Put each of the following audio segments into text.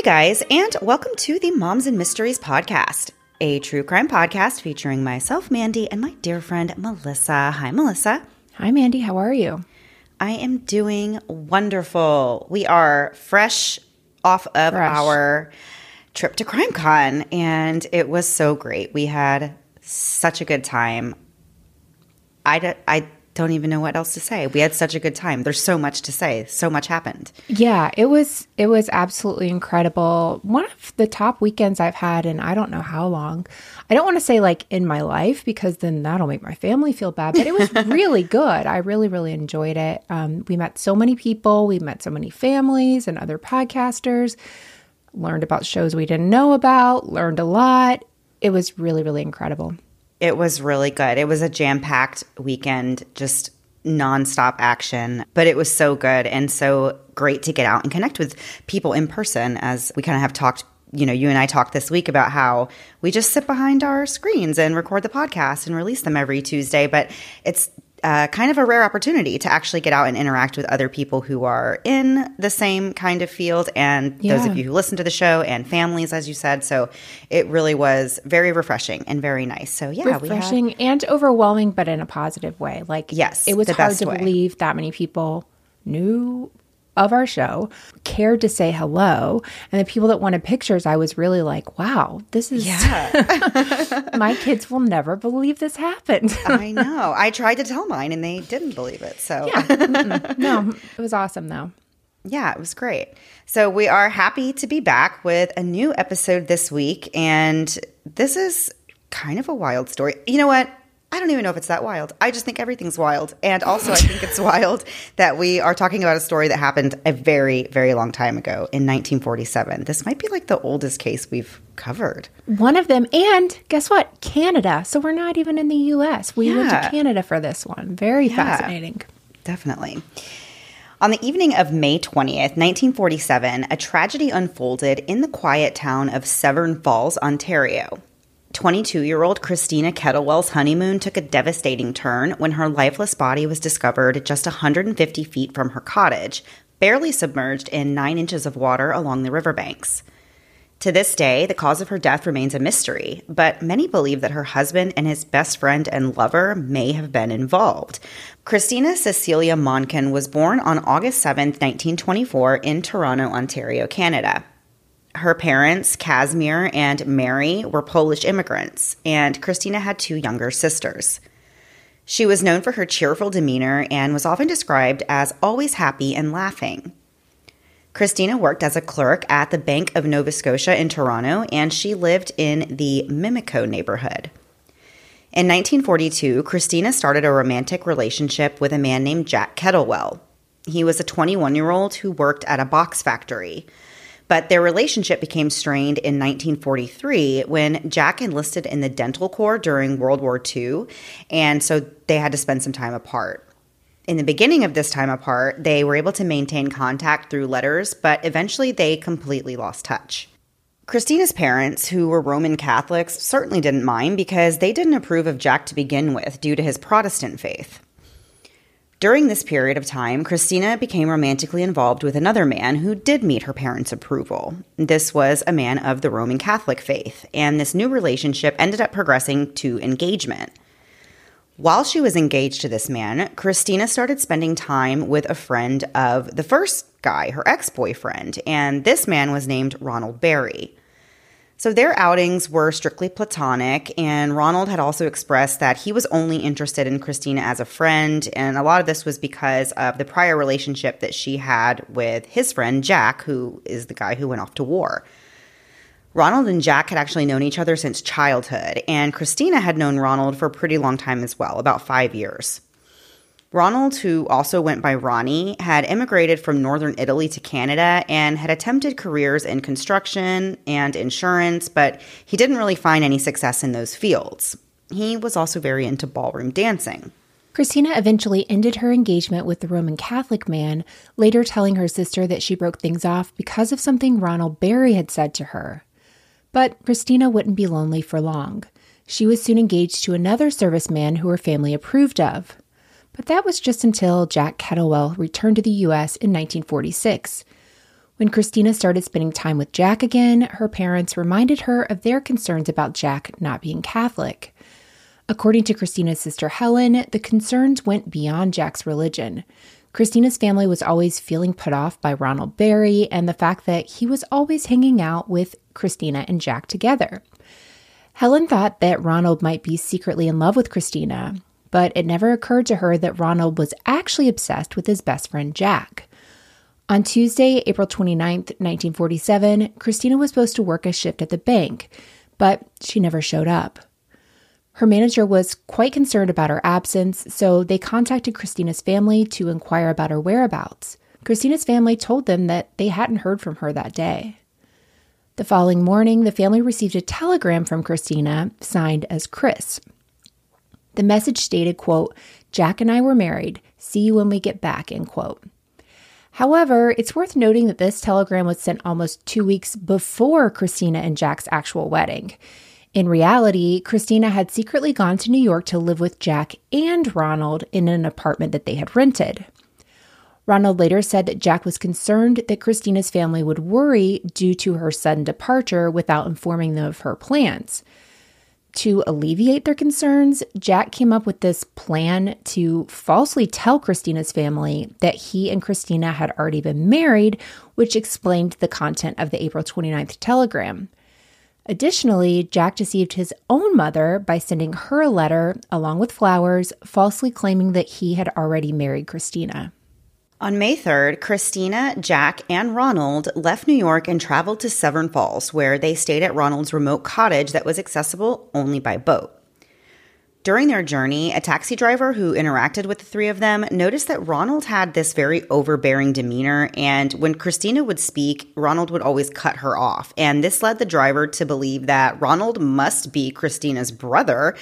Hey guys, and welcome to the Moms and Mysteries podcast, a true crime podcast featuring myself, Mandy, and my dear friend, Melissa. Hi, Melissa. Hi, Mandy. How are you? I am doing wonderful. We are fresh off of Fresh. our trip to CrimeCon, and it was so great. We had such a good time. I, I don't even know what else to say. We had such a good time. There's so much to say. So much happened. Yeah, it was it was absolutely incredible. One of the top weekends I've had in I don't know how long. I don't want to say like in my life because then that'll make my family feel bad, but it was really good. I really really enjoyed it. Um, we met so many people, we met so many families and other podcasters. Learned about shows we didn't know about, learned a lot. It was really really incredible. It was really good. It was a jam packed weekend, just nonstop action, but it was so good and so great to get out and connect with people in person as we kind of have talked. You know, you and I talked this week about how we just sit behind our screens and record the podcast and release them every Tuesday, but it's uh, kind of a rare opportunity to actually get out and interact with other people who are in the same kind of field and those of you who listen to the show and families, as you said. So it really was very refreshing and very nice. So yeah, we had refreshing and overwhelming, but in a positive way. Like, Yes, it was hard to way. believe that many people knew of our show, cared to say hello, and the people that wanted pictures, I was really like, wow, this is yeah my kids will never believe this happened. I know. I tried to tell mine and they didn't believe it. So, yeah, mm-mm. no, it was awesome though. yeah, it was great. So, we are happy to be back with a new episode this week. And this is kind of a wild story. You know what? I don't even know if it's that wild. I just think everything's wild. And also, I think it's wild that we are talking about a story that happened a very, very long time ago in 1947. This might be like the oldest case we've covered. One of them, and guess what? Canada. So we're not even in the U.S. We went to Canada for this one. Very fascinating. Definitely. On the evening of May 20th, 1947, a tragedy unfolded in the quiet town of Severn Falls, Ontario. 22 year old Christina Kettlewell's honeymoon took a devastating turn when her lifeless body was discovered just 150 feet from her cottage, barely submerged in nine inches of water along the riverbanks. To this day, the cause of her death remains a mystery, but many believe that her husband and his best friend and lover may have been involved. Christina Cecilia Monken was born on August 7, 1924, in Toronto, Ontario, Canada. Her parents, Casimir and Mary, were Polish immigrants, and Christina had two younger sisters. She was known for her cheerful demeanor and was often described as always happy and laughing. Christina worked as a clerk at the Bank of Nova Scotia in Toronto, and she lived in the Mimico neighborhood. In 1942, Christina started a romantic relationship with a man named Jack Kettlewell. He was a 21 year old who worked at a box factory. But their relationship became strained in 1943 when Jack enlisted in the dental corps during World War II, and so they had to spend some time apart in the beginning of this time apart, they were able to maintain contact through letters, but eventually they completely lost touch. Christina's parents, who were Roman Catholics, certainly didn't mind because they didn't approve of Jack to begin with due to his Protestant faith. During this period of time, Christina became romantically involved with another man who did meet her parents' approval. This was a man of the Roman Catholic faith, and this new relationship ended up progressing to engagement. While she was engaged to this man, Christina started spending time with a friend of the first guy, her ex boyfriend, and this man was named Ronald Barry. So their outings were strictly platonic, and Ronald had also expressed that he was only interested in Christina as a friend, and a lot of this was because of the prior relationship that she had with his friend Jack, who is the guy who went off to war. Ronald and Jack had actually known each other since childhood, and Christina had known Ronald for a pretty long time as well, about five years. Ronald, who also went by Ronnie, had immigrated from northern Italy to Canada and had attempted careers in construction and insurance, but he didn't really find any success in those fields. He was also very into ballroom dancing. Christina eventually ended her engagement with the Roman Catholic man, later telling her sister that she broke things off because of something Ronald Barry had said to her. But Christina wouldn't be lonely for long. She was soon engaged to another serviceman who her family approved of. But that was just until Jack Kettlewell returned to the U.S. in 1946. When Christina started spending time with Jack again, her parents reminded her of their concerns about Jack not being Catholic. According to Christina's sister Helen, the concerns went beyond Jack's religion. Christina's family was always feeling put off by Ronald Barry and the fact that he was always hanging out with Christina and Jack together. Helen thought that Ronald might be secretly in love with Christina, but it never occurred to her that Ronald was actually obsessed with his best friend Jack. On Tuesday, April 29, 1947, Christina was supposed to work a shift at the bank, but she never showed up. Her manager was quite concerned about her absence, so they contacted Christina's family to inquire about her whereabouts. Christina's family told them that they hadn't heard from her that day. The following morning, the family received a telegram from Christina signed as Chris. The message stated, quote, Jack and I were married. See you when we get back, end quote. However, it's worth noting that this telegram was sent almost two weeks before Christina and Jack's actual wedding. In reality, Christina had secretly gone to New York to live with Jack and Ronald in an apartment that they had rented. Ronald later said that Jack was concerned that Christina's family would worry due to her sudden departure without informing them of her plans. To alleviate their concerns, Jack came up with this plan to falsely tell Christina's family that he and Christina had already been married, which explained the content of the April 29th telegram. Additionally, Jack deceived his own mother by sending her a letter along with flowers, falsely claiming that he had already married Christina. On May 3rd, Christina, Jack, and Ronald left New York and traveled to Severn Falls, where they stayed at Ronald's remote cottage that was accessible only by boat. During their journey, a taxi driver who interacted with the three of them noticed that Ronald had this very overbearing demeanor, and when Christina would speak, Ronald would always cut her off. And this led the driver to believe that Ronald must be Christina's brother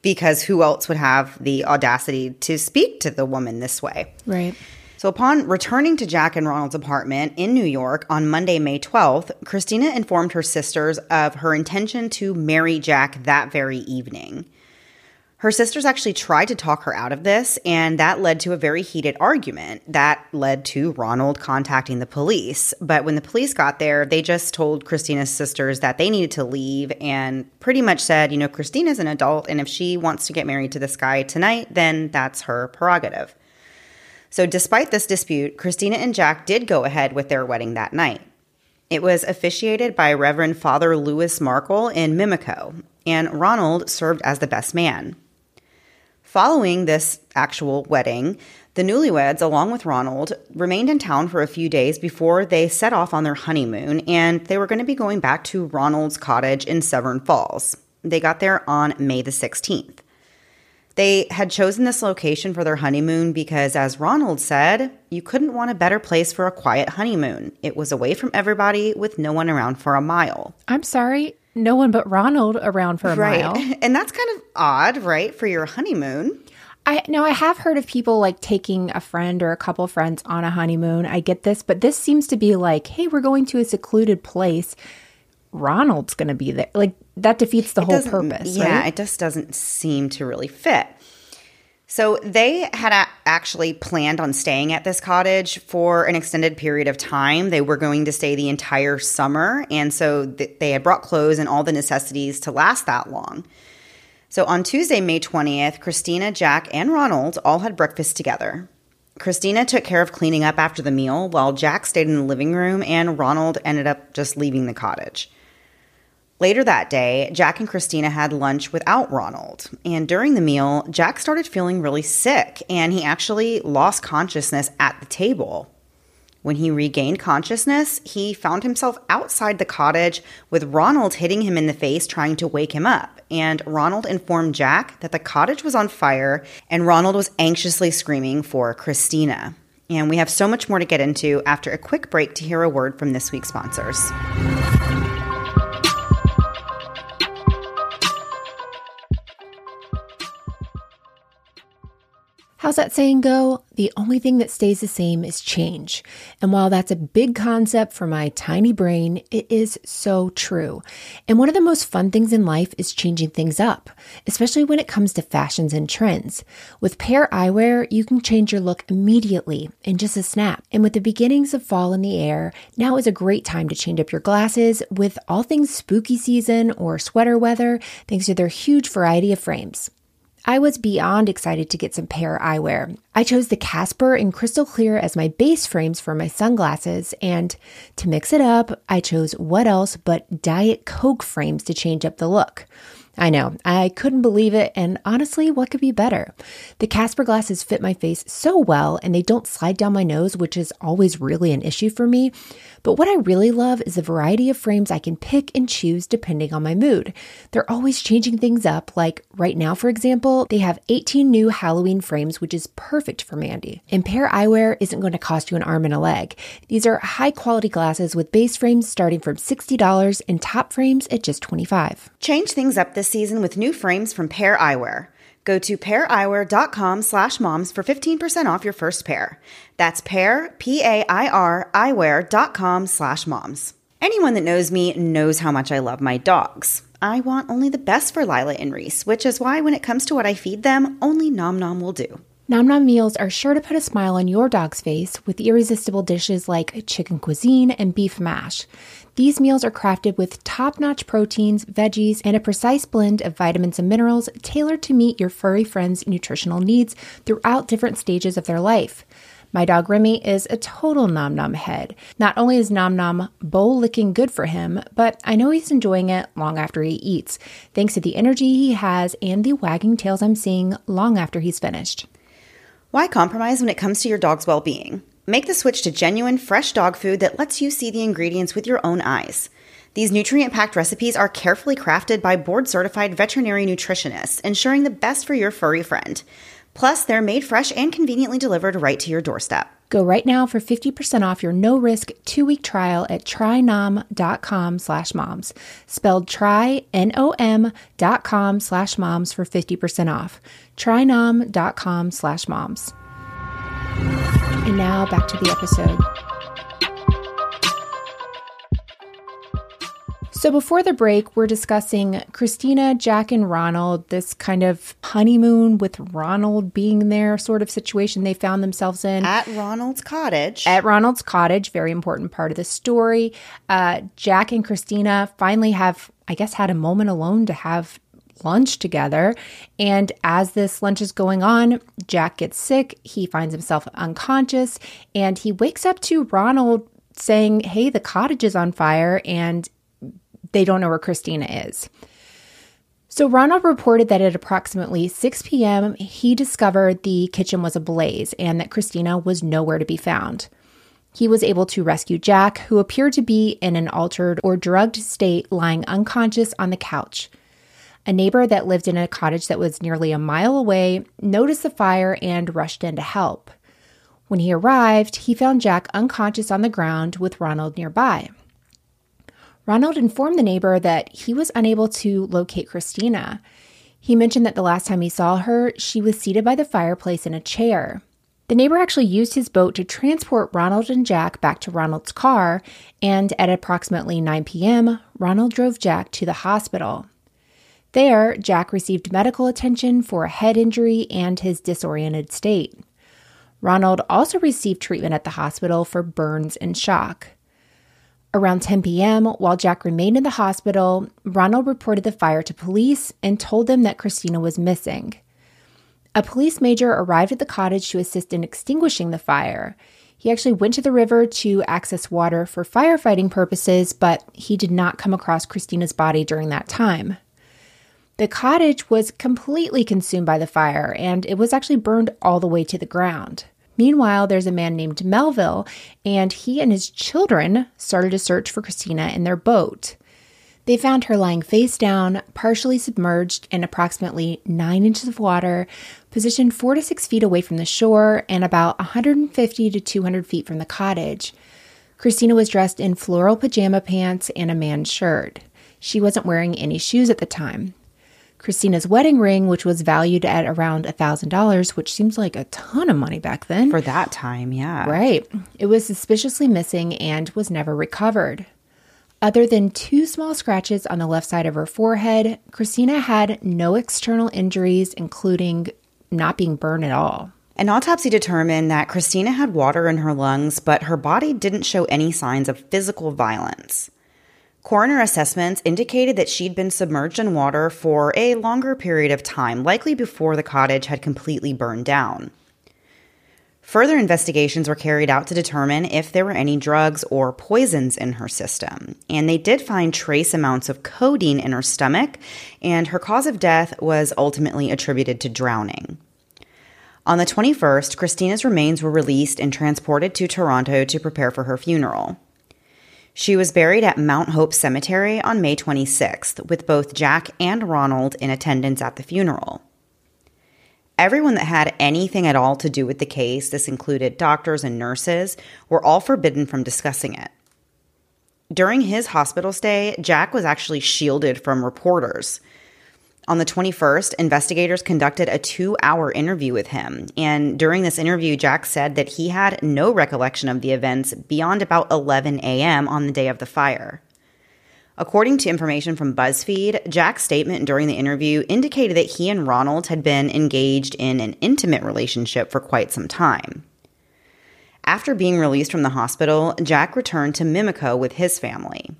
because who else would have the audacity to speak to the woman this way? Right. So, upon returning to Jack and Ronald's apartment in New York on Monday, May 12th, Christina informed her sisters of her intention to marry Jack that very evening. Her sisters actually tried to talk her out of this, and that led to a very heated argument that led to Ronald contacting the police. But when the police got there, they just told Christina's sisters that they needed to leave and pretty much said, you know, Christina's an adult, and if she wants to get married to this guy tonight, then that's her prerogative. So, despite this dispute, Christina and Jack did go ahead with their wedding that night. It was officiated by Reverend Father Louis Markle in Mimico, and Ronald served as the best man. Following this actual wedding, the newlyweds, along with Ronald, remained in town for a few days before they set off on their honeymoon, and they were going to be going back to Ronald's cottage in Severn Falls. They got there on May the 16th. They had chosen this location for their honeymoon because, as Ronald said, you couldn't want a better place for a quiet honeymoon. It was away from everybody with no one around for a mile. I'm sorry, no one but Ronald around for a right. mile. And that's kind of odd, right, for your honeymoon. I now I have heard of people like taking a friend or a couple friends on a honeymoon. I get this, but this seems to be like, hey, we're going to a secluded place. Ronald's going to be there. Like that defeats the It whole purpose, Yeah, right? it just doesn't seem to really fit. So they had a- actually planned on staying at this cottage for an extended period of time. They were going to stay the entire summer, and so th- they had brought clothes and all the necessities to last that long. So on Tuesday, May 20th, Christina, Jack, and Ronald all had breakfast together. Christina took care of cleaning up after the meal while Jack stayed in the living room and Ronald ended up just leaving the cottage. Later that day, Jack and Christina had lunch without Ronald. And during the meal, Jack started feeling really sick and he actually lost consciousness at the table. When he regained consciousness, he found himself outside the cottage with Ronald hitting him in the face trying to wake him up. And Ronald informed Jack that the cottage was on fire and Ronald was anxiously screaming for Christina. And we have so much more to get into after a quick break to hear a word from this week's sponsors. How's that saying go? The only thing that stays the same is change. And while that's a big concept for my tiny brain, it is so true. And one of the most fun things in life is changing things up, especially when it comes to fashions and trends. With Pair Eyewear, you can change your look immediately in just a snap. And with the beginnings of fall in the air, now is a great time to change up your glasses with all things spooky season or sweater weather, thanks to their huge variety of frames. I was beyond excited to get some pair eyewear. I chose the Casper and Crystal Clear as my base frames for my sunglasses, and to mix it up, I chose what else but Diet Coke frames to change up the look. I know, I couldn't believe it, and honestly, what could be better? The Casper glasses fit my face so well, and they don't slide down my nose, which is always really an issue for me. But what I really love is the variety of frames I can pick and choose depending on my mood. They're always changing things up, like right now, for example, they have 18 new Halloween frames, which is perfect for Mandy. And Pair Eyewear isn't going to cost you an arm and a leg. These are high quality glasses with base frames starting from $60 and top frames at just 25. Change things up this season with new frames from Pair Eyewear. Go to paireyewear.com slash moms for 15% off your first pair. That's pair, P-A-I-R, eyewear.com slash moms. Anyone that knows me knows how much I love my dogs. I want only the best for Lila and Reese, which is why when it comes to what I feed them, only Nom Nom will do. Nom Nom meals are sure to put a smile on your dog's face with irresistible dishes like chicken cuisine and beef mash. These meals are crafted with top notch proteins, veggies, and a precise blend of vitamins and minerals tailored to meet your furry friend's nutritional needs throughout different stages of their life. My dog Remy is a total Nom Nom head. Not only is Nom Nom bowl licking good for him, but I know he's enjoying it long after he eats, thanks to the energy he has and the wagging tails I'm seeing long after he's finished. Why compromise when it comes to your dog's well being? Make the switch to genuine, fresh dog food that lets you see the ingredients with your own eyes. These nutrient packed recipes are carefully crafted by board certified veterinary nutritionists, ensuring the best for your furry friend. Plus, they're made fresh and conveniently delivered right to your doorstep. Go right now for 50% off your no-risk two-week trial at trynom.com slash moms. Spelled try, N-O-M dot com slash moms for 50% off. trynom.com slash moms. And now back to the episode. So before the break, we're discussing Christina, Jack, and Ronald, this kind of honeymoon with Ronald being there sort of situation they found themselves in. At Ronald's cottage. At Ronald's cottage, very important part of the story. Uh, Jack and Christina finally have, I guess, had a moment alone to have lunch together. And as this lunch is going on, Jack gets sick. He finds himself unconscious and he wakes up to Ronald saying, Hey, the cottage is on fire. And they don't know where Christina is. So, Ronald reported that at approximately 6 p.m., he discovered the kitchen was ablaze and that Christina was nowhere to be found. He was able to rescue Jack, who appeared to be in an altered or drugged state, lying unconscious on the couch. A neighbor that lived in a cottage that was nearly a mile away noticed the fire and rushed in to help. When he arrived, he found Jack unconscious on the ground with Ronald nearby. Ronald informed the neighbor that he was unable to locate Christina. He mentioned that the last time he saw her, she was seated by the fireplace in a chair. The neighbor actually used his boat to transport Ronald and Jack back to Ronald's car, and at approximately 9 p.m., Ronald drove Jack to the hospital. There, Jack received medical attention for a head injury and his disoriented state. Ronald also received treatment at the hospital for burns and shock. Around 10 p.m., while Jack remained in the hospital, Ronald reported the fire to police and told them that Christina was missing. A police major arrived at the cottage to assist in extinguishing the fire. He actually went to the river to access water for firefighting purposes, but he did not come across Christina's body during that time. The cottage was completely consumed by the fire, and it was actually burned all the way to the ground. Meanwhile, there's a man named Melville, and he and his children started a search for Christina in their boat. They found her lying face down, partially submerged in approximately nine inches of water, positioned four to six feet away from the shore and about 150 to 200 feet from the cottage. Christina was dressed in floral pajama pants and a man's shirt. She wasn't wearing any shoes at the time. Christina's wedding ring, which was valued at around $1,000, which seems like a ton of money back then. For that time, yeah. Right. It was suspiciously missing and was never recovered. Other than two small scratches on the left side of her forehead, Christina had no external injuries, including not being burned at all. An autopsy determined that Christina had water in her lungs, but her body didn't show any signs of physical violence. Coroner assessments indicated that she'd been submerged in water for a longer period of time, likely before the cottage had completely burned down. Further investigations were carried out to determine if there were any drugs or poisons in her system, and they did find trace amounts of codeine in her stomach, and her cause of death was ultimately attributed to drowning. On the 21st, Christina's remains were released and transported to Toronto to prepare for her funeral. She was buried at Mount Hope Cemetery on May 26th, with both Jack and Ronald in attendance at the funeral. Everyone that had anything at all to do with the case, this included doctors and nurses, were all forbidden from discussing it. During his hospital stay, Jack was actually shielded from reporters. On the 21st, investigators conducted a two hour interview with him. And during this interview, Jack said that he had no recollection of the events beyond about 11 a.m. on the day of the fire. According to information from BuzzFeed, Jack's statement during the interview indicated that he and Ronald had been engaged in an intimate relationship for quite some time. After being released from the hospital, Jack returned to Mimico with his family.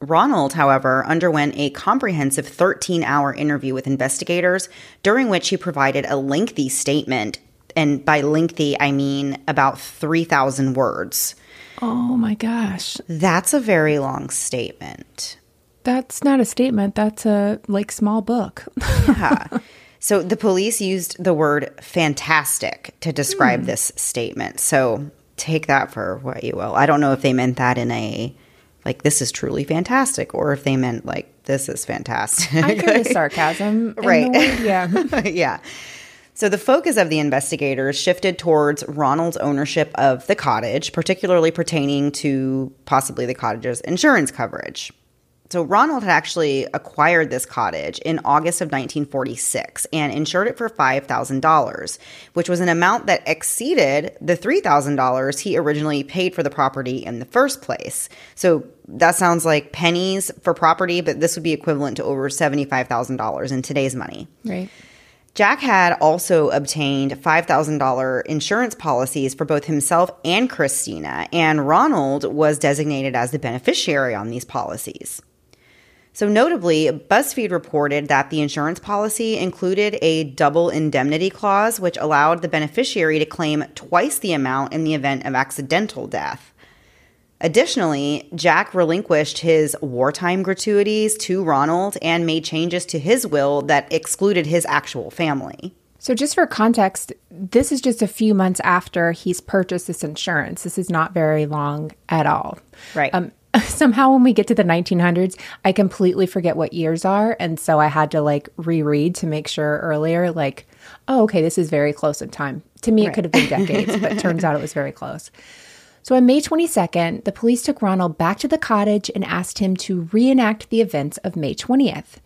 Ronald, however, underwent a comprehensive 13 hour interview with investigators, during which he provided a lengthy statement. And by lengthy, I mean about 3,000 words. Oh my gosh. That's a very long statement. That's not a statement, that's a like small book. yeah. So the police used the word fantastic to describe hmm. this statement. So take that for what you will. I don't know if they meant that in a like this is truly fantastic or if they meant like this is fantastic. I hear the sarcasm. right. The yeah. yeah. So the focus of the investigators shifted towards Ronald's ownership of the cottage, particularly pertaining to possibly the cottage's insurance coverage. So Ronald had actually acquired this cottage in August of 1946 and insured it for $5,000, which was an amount that exceeded the $3,000 he originally paid for the property in the first place. So that sounds like pennies for property, but this would be equivalent to over $75,000 in today's money. Right. Jack had also obtained $5,000 insurance policies for both himself and Christina, and Ronald was designated as the beneficiary on these policies. So, notably, BuzzFeed reported that the insurance policy included a double indemnity clause, which allowed the beneficiary to claim twice the amount in the event of accidental death. Additionally, Jack relinquished his wartime gratuities to Ronald and made changes to his will that excluded his actual family. So, just for context, this is just a few months after he's purchased this insurance. This is not very long at all. Right. Um, somehow, when we get to the 1900s, I completely forget what years are. And so I had to like reread to make sure earlier, like, oh, okay, this is very close in time. To me, it could have been decades, but turns out it was very close. So on May 22nd, the police took Ronald back to the cottage and asked him to reenact the events of May 20th.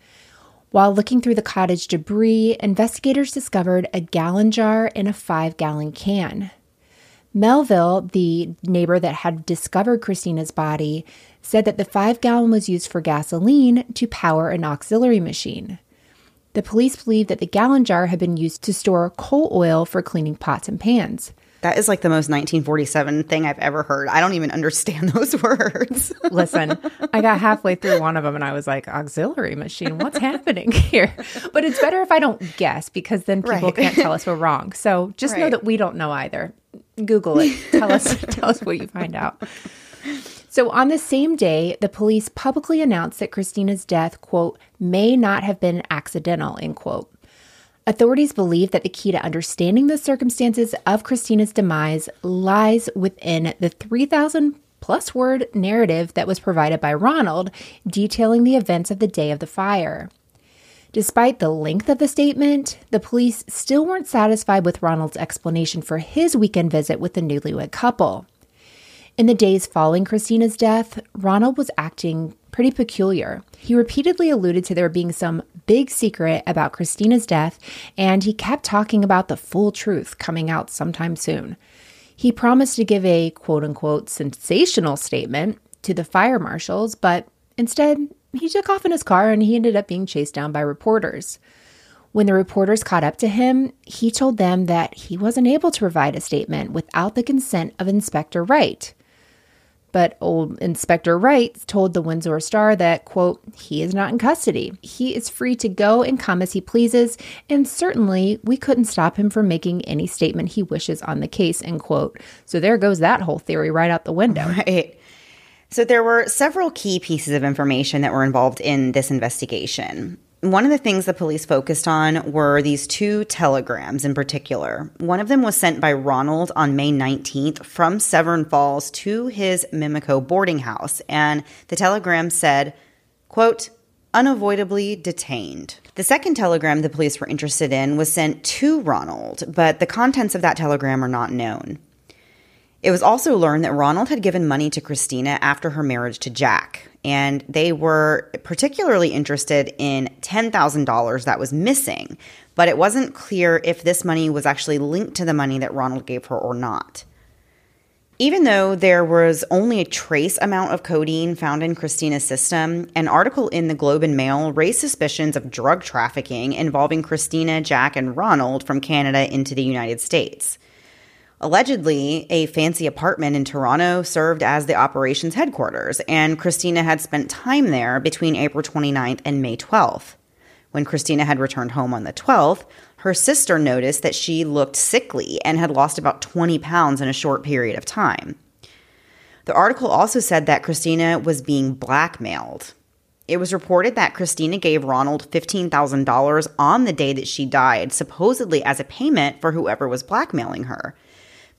While looking through the cottage debris, investigators discovered a gallon jar and a five gallon can. Melville, the neighbor that had discovered Christina's body, said that the five gallon was used for gasoline to power an auxiliary machine. The police believe that the gallon jar had been used to store coal oil for cleaning pots and pans. That is like the most 1947 thing I've ever heard. I don't even understand those words. Listen, I got halfway through one of them and I was like, auxiliary machine, what's happening here? But it's better if I don't guess because then people Right. can't tell us we're wrong. So just know that we don't know either. Google it. Tell us tell us what you find out. So on the same day, the police publicly announced that Christina's death, quote, may not have been accidental, end quote. Authorities believe that the key to understanding the circumstances of Christina's demise lies within the 3,000 plus word narrative that was provided by Ronald detailing the events of the day of the fire. Despite the length of the statement, the police still weren't satisfied with Ronald's explanation for his weekend visit with the newlywed couple. In the days following Christina's death, Ronald was acting pretty peculiar. He repeatedly alluded to there being some big secret about Christina's death, and he kept talking about the full truth coming out sometime soon. He promised to give a quote unquote sensational statement to the fire marshals, but instead, he took off in his car and he ended up being chased down by reporters. When the reporters caught up to him, he told them that he wasn't able to provide a statement without the consent of Inspector Wright. But old Inspector Wright told the Windsor Star that, quote, he is not in custody. He is free to go and come as he pleases, and certainly we couldn't stop him from making any statement he wishes on the case, end quote. So there goes that whole theory right out the window. Right. So there were several key pieces of information that were involved in this investigation. One of the things the police focused on were these two telegrams in particular. One of them was sent by Ronald on May 19th from Severn Falls to his Mimico boarding house, and the telegram said, quote, unavoidably detained. The second telegram the police were interested in was sent to Ronald, but the contents of that telegram are not known. It was also learned that Ronald had given money to Christina after her marriage to Jack, and they were particularly interested in $10,000 that was missing, but it wasn't clear if this money was actually linked to the money that Ronald gave her or not. Even though there was only a trace amount of codeine found in Christina's system, an article in the Globe and Mail raised suspicions of drug trafficking involving Christina, Jack, and Ronald from Canada into the United States. Allegedly, a fancy apartment in Toronto served as the operations headquarters, and Christina had spent time there between April 29th and May 12th. When Christina had returned home on the 12th, her sister noticed that she looked sickly and had lost about 20 pounds in a short period of time. The article also said that Christina was being blackmailed. It was reported that Christina gave Ronald $15,000 on the day that she died, supposedly as a payment for whoever was blackmailing her.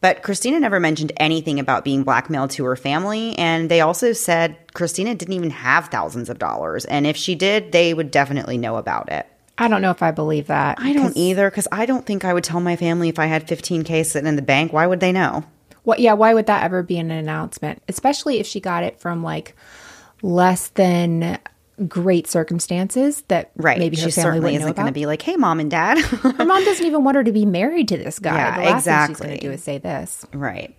But Christina never mentioned anything about being blackmailed to her family, and they also said Christina didn't even have thousands of dollars, and if she did, they would definitely know about it. I don't know if I believe that. I don't either, because I don't think I would tell my family if I had 15K sitting in the bank. Why would they know? What? Yeah. Why would that ever be an announcement? Especially if she got it from like less than great circumstances that Right. maybe her she family certainly isn't going to be like, hey, mom and dad. her mom doesn't even want her to be married to this guy. Yeah, the last thing she's going exactly. to do is say this. right.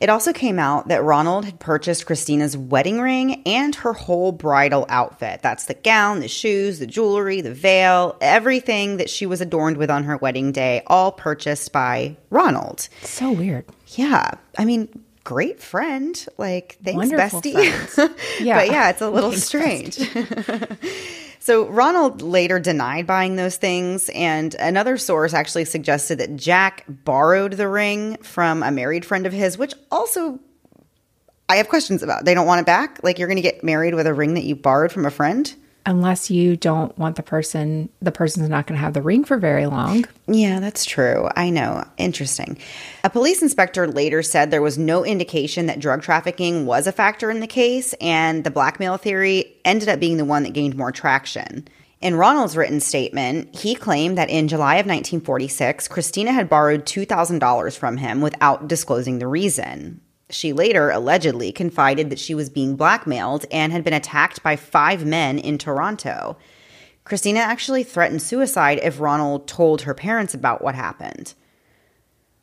It also came out that Ronald had purchased Christina's wedding ring and her whole bridal outfit. That's the gown, the shoes, the jewelry, the veil, everything that she was adorned with on her wedding day, all purchased by Ronald. So weird. Yeah. I mean, great friend. Like, thanks, Wonderful bestie. Yeah. but yeah, it's a little Thanks, strange. so Ronald later denied buying those things, and another source actually suggested that Jack borrowed the ring from a married friend of his, which also I have questions about. They don't want it back. Like, you're going to get married with a ring that you borrowed from a friend. Unless you don't want the person, the person's not going to have the ring for very long. Yeah, that's true. I know. Interesting. A police inspector later said there was no indication that drug trafficking was a factor in the case, and the blackmail theory ended up being the one that gained more traction. In Ronald's written statement, he claimed that in July of 1946, Christina had borrowed $2,000 from him without disclosing the reason. She later allegedly confided that she was being blackmailed and had been attacked by five men in Toronto. Christina actually threatened suicide if Ronald told her parents about what happened.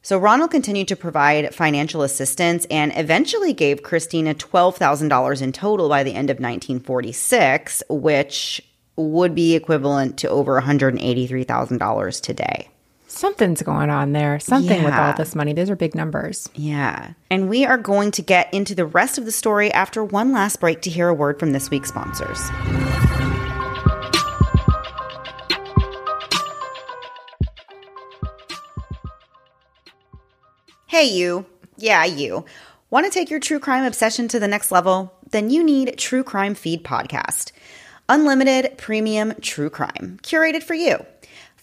So Ronald continued to provide financial assistance and eventually gave Christina $12,000 in total by the end of 1946, which would be equivalent to over $183,000 today. Something's going on there. Something with all this money. Those are big numbers. Yeah. And we are going to get into the rest of the story after one last break to hear a word from this week's sponsors. Hey, you. Yeah, you. Want to take your true crime obsession to the next level? Then you need True Crime Feed Podcast. Unlimited premium true crime, curated for you.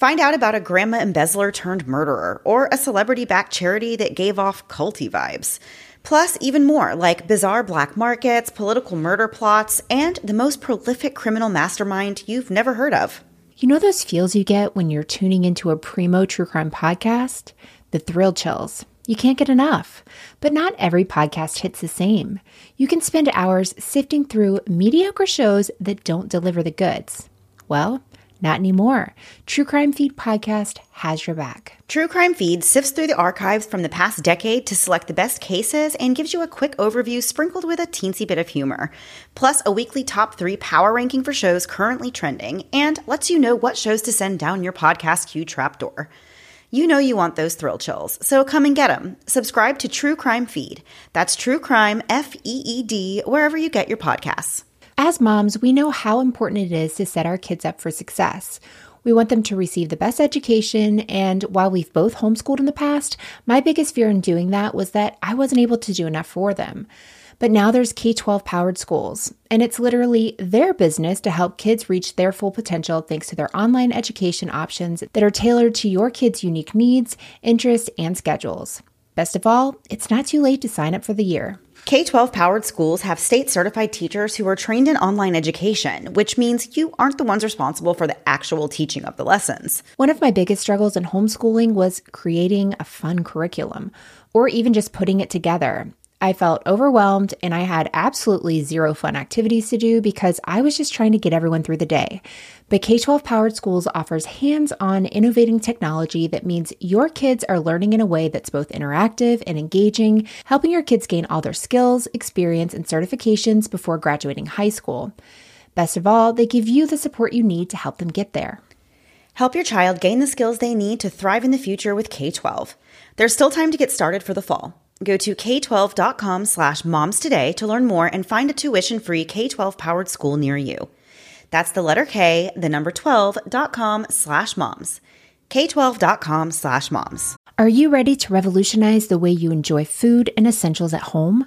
Find out about a grandma embezzler turned murderer or a celebrity backed charity that gave off culty vibes. Plus, even more like bizarre black markets, political murder plots, and the most prolific criminal mastermind you've never heard of. You know those feels you get when you're tuning into a primo true crime podcast? The thrill chills. You can't get enough. But not every podcast hits the same. You can spend hours sifting through mediocre shows that don't deliver the goods. Well, not anymore. True Crime Feed Podcast has your back. True Crime Feed sifts through the archives from the past decade to select the best cases and gives you a quick overview sprinkled with a teensy bit of humor. Plus, a weekly top three power ranking for shows currently trending and lets you know what shows to send down your podcast queue trapdoor. You know you want those thrill chills, so come and get them. Subscribe to True Crime Feed. That's True Crime F E E D, wherever you get your podcasts. As moms, we know how important it is to set our kids up for success. We want them to receive the best education, and while we've both homeschooled in the past, my biggest fear in doing that was that I wasn't able to do enough for them. But now there's K 12 powered schools, and it's literally their business to help kids reach their full potential thanks to their online education options that are tailored to your kids' unique needs, interests, and schedules. Best of all, it's not too late to sign up for the year. K 12 powered schools have state certified teachers who are trained in online education, which means you aren't the ones responsible for the actual teaching of the lessons. One of my biggest struggles in homeschooling was creating a fun curriculum or even just putting it together. I felt overwhelmed and I had absolutely zero fun activities to do because I was just trying to get everyone through the day. But K 12 Powered Schools offers hands on innovating technology that means your kids are learning in a way that's both interactive and engaging, helping your kids gain all their skills, experience, and certifications before graduating high school. Best of all, they give you the support you need to help them get there. Help your child gain the skills they need to thrive in the future with K 12. There's still time to get started for the fall. Go to k12.com slash moms today to learn more and find a tuition free K 12 powered school near you. That's the letter K, the number 12.com slash moms. K12.com slash moms. Are you ready to revolutionize the way you enjoy food and essentials at home?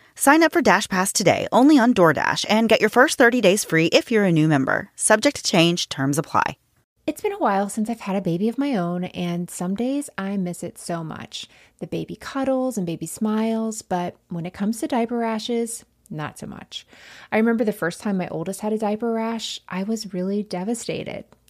Sign up for Dash Pass today only on DoorDash and get your first 30 days free if you're a new member. Subject to change, terms apply. It's been a while since I've had a baby of my own, and some days I miss it so much. The baby cuddles and baby smiles, but when it comes to diaper rashes, not so much. I remember the first time my oldest had a diaper rash, I was really devastated.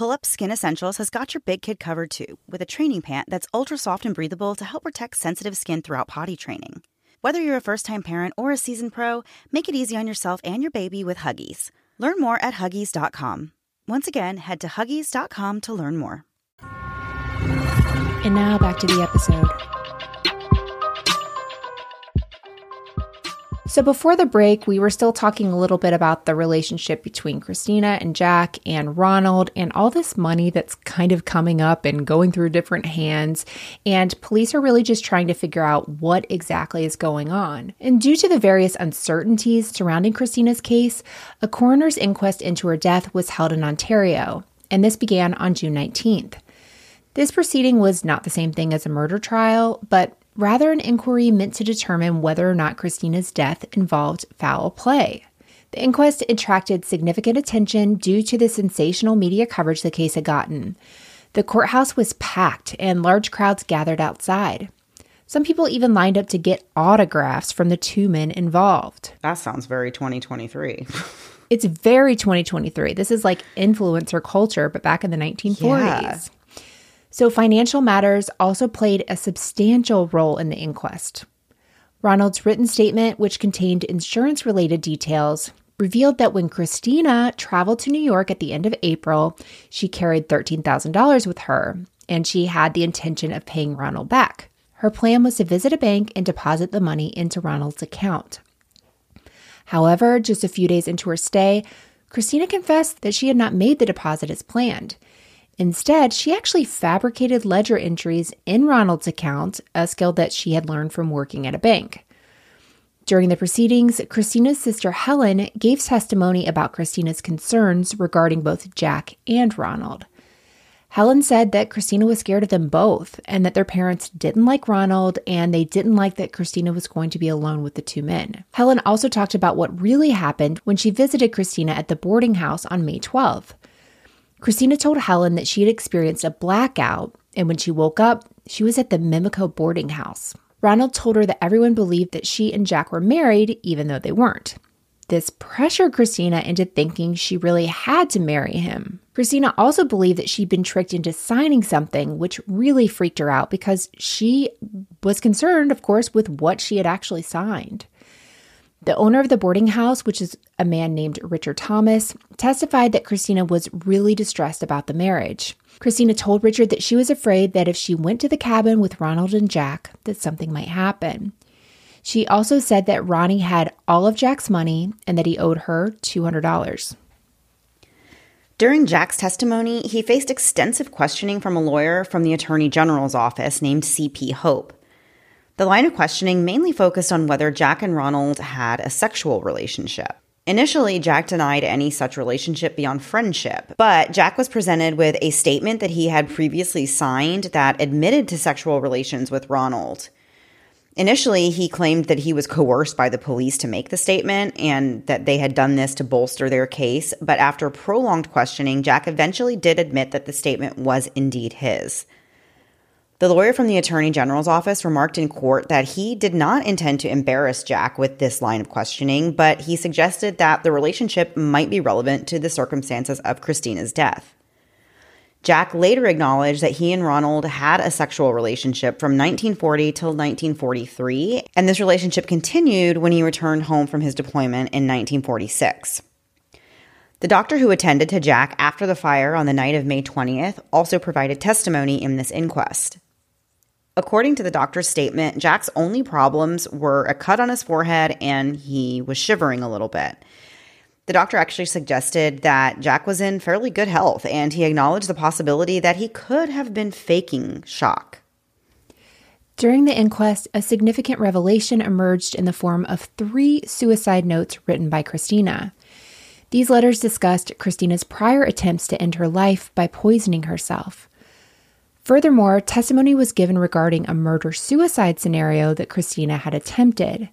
Pull Up Skin Essentials has got your big kid covered too, with a training pant that's ultra soft and breathable to help protect sensitive skin throughout potty training. Whether you're a first time parent or a seasoned pro, make it easy on yourself and your baby with Huggies. Learn more at Huggies.com. Once again, head to Huggies.com to learn more. And now back to the episode. So, before the break, we were still talking a little bit about the relationship between Christina and Jack and Ronald and all this money that's kind of coming up and going through different hands. And police are really just trying to figure out what exactly is going on. And due to the various uncertainties surrounding Christina's case, a coroner's inquest into her death was held in Ontario. And this began on June 19th. This proceeding was not the same thing as a murder trial, but rather an inquiry meant to determine whether or not Christina's death involved foul play. The inquest attracted significant attention due to the sensational media coverage the case had gotten. The courthouse was packed and large crowds gathered outside. Some people even lined up to get autographs from the two men involved. That sounds very 2023. it's very 2023. This is like influencer culture, but back in the 1940s. Yeah. So, financial matters also played a substantial role in the inquest. Ronald's written statement, which contained insurance related details, revealed that when Christina traveled to New York at the end of April, she carried $13,000 with her, and she had the intention of paying Ronald back. Her plan was to visit a bank and deposit the money into Ronald's account. However, just a few days into her stay, Christina confessed that she had not made the deposit as planned. Instead, she actually fabricated ledger entries in Ronald's account, a skill that she had learned from working at a bank. During the proceedings, Christina's sister Helen gave testimony about Christina's concerns regarding both Jack and Ronald. Helen said that Christina was scared of them both and that their parents didn't like Ronald and they didn't like that Christina was going to be alone with the two men. Helen also talked about what really happened when she visited Christina at the boarding house on May 12th. Christina told Helen that she had experienced a blackout, and when she woke up, she was at the Mimico boarding house. Ronald told her that everyone believed that she and Jack were married, even though they weren't. This pressured Christina into thinking she really had to marry him. Christina also believed that she'd been tricked into signing something, which really freaked her out because she was concerned, of course, with what she had actually signed. The owner of the boarding house, which is a man named Richard Thomas, testified that Christina was really distressed about the marriage. Christina told Richard that she was afraid that if she went to the cabin with Ronald and Jack, that something might happen. She also said that Ronnie had all of Jack's money and that he owed her $200. During Jack's testimony, he faced extensive questioning from a lawyer from the Attorney General's office named C.P. Hope. The line of questioning mainly focused on whether Jack and Ronald had a sexual relationship. Initially, Jack denied any such relationship beyond friendship, but Jack was presented with a statement that he had previously signed that admitted to sexual relations with Ronald. Initially, he claimed that he was coerced by the police to make the statement and that they had done this to bolster their case. But after prolonged questioning, Jack eventually did admit that the statement was indeed his. The lawyer from the Attorney General's office remarked in court that he did not intend to embarrass Jack with this line of questioning, but he suggested that the relationship might be relevant to the circumstances of Christina's death. Jack later acknowledged that he and Ronald had a sexual relationship from 1940 till 1943, and this relationship continued when he returned home from his deployment in 1946. The doctor who attended to Jack after the fire on the night of May 20th also provided testimony in this inquest. According to the doctor's statement, Jack's only problems were a cut on his forehead and he was shivering a little bit. The doctor actually suggested that Jack was in fairly good health and he acknowledged the possibility that he could have been faking shock. During the inquest, a significant revelation emerged in the form of three suicide notes written by Christina. These letters discussed Christina's prior attempts to end her life by poisoning herself. Furthermore, testimony was given regarding a murder suicide scenario that Christina had attempted.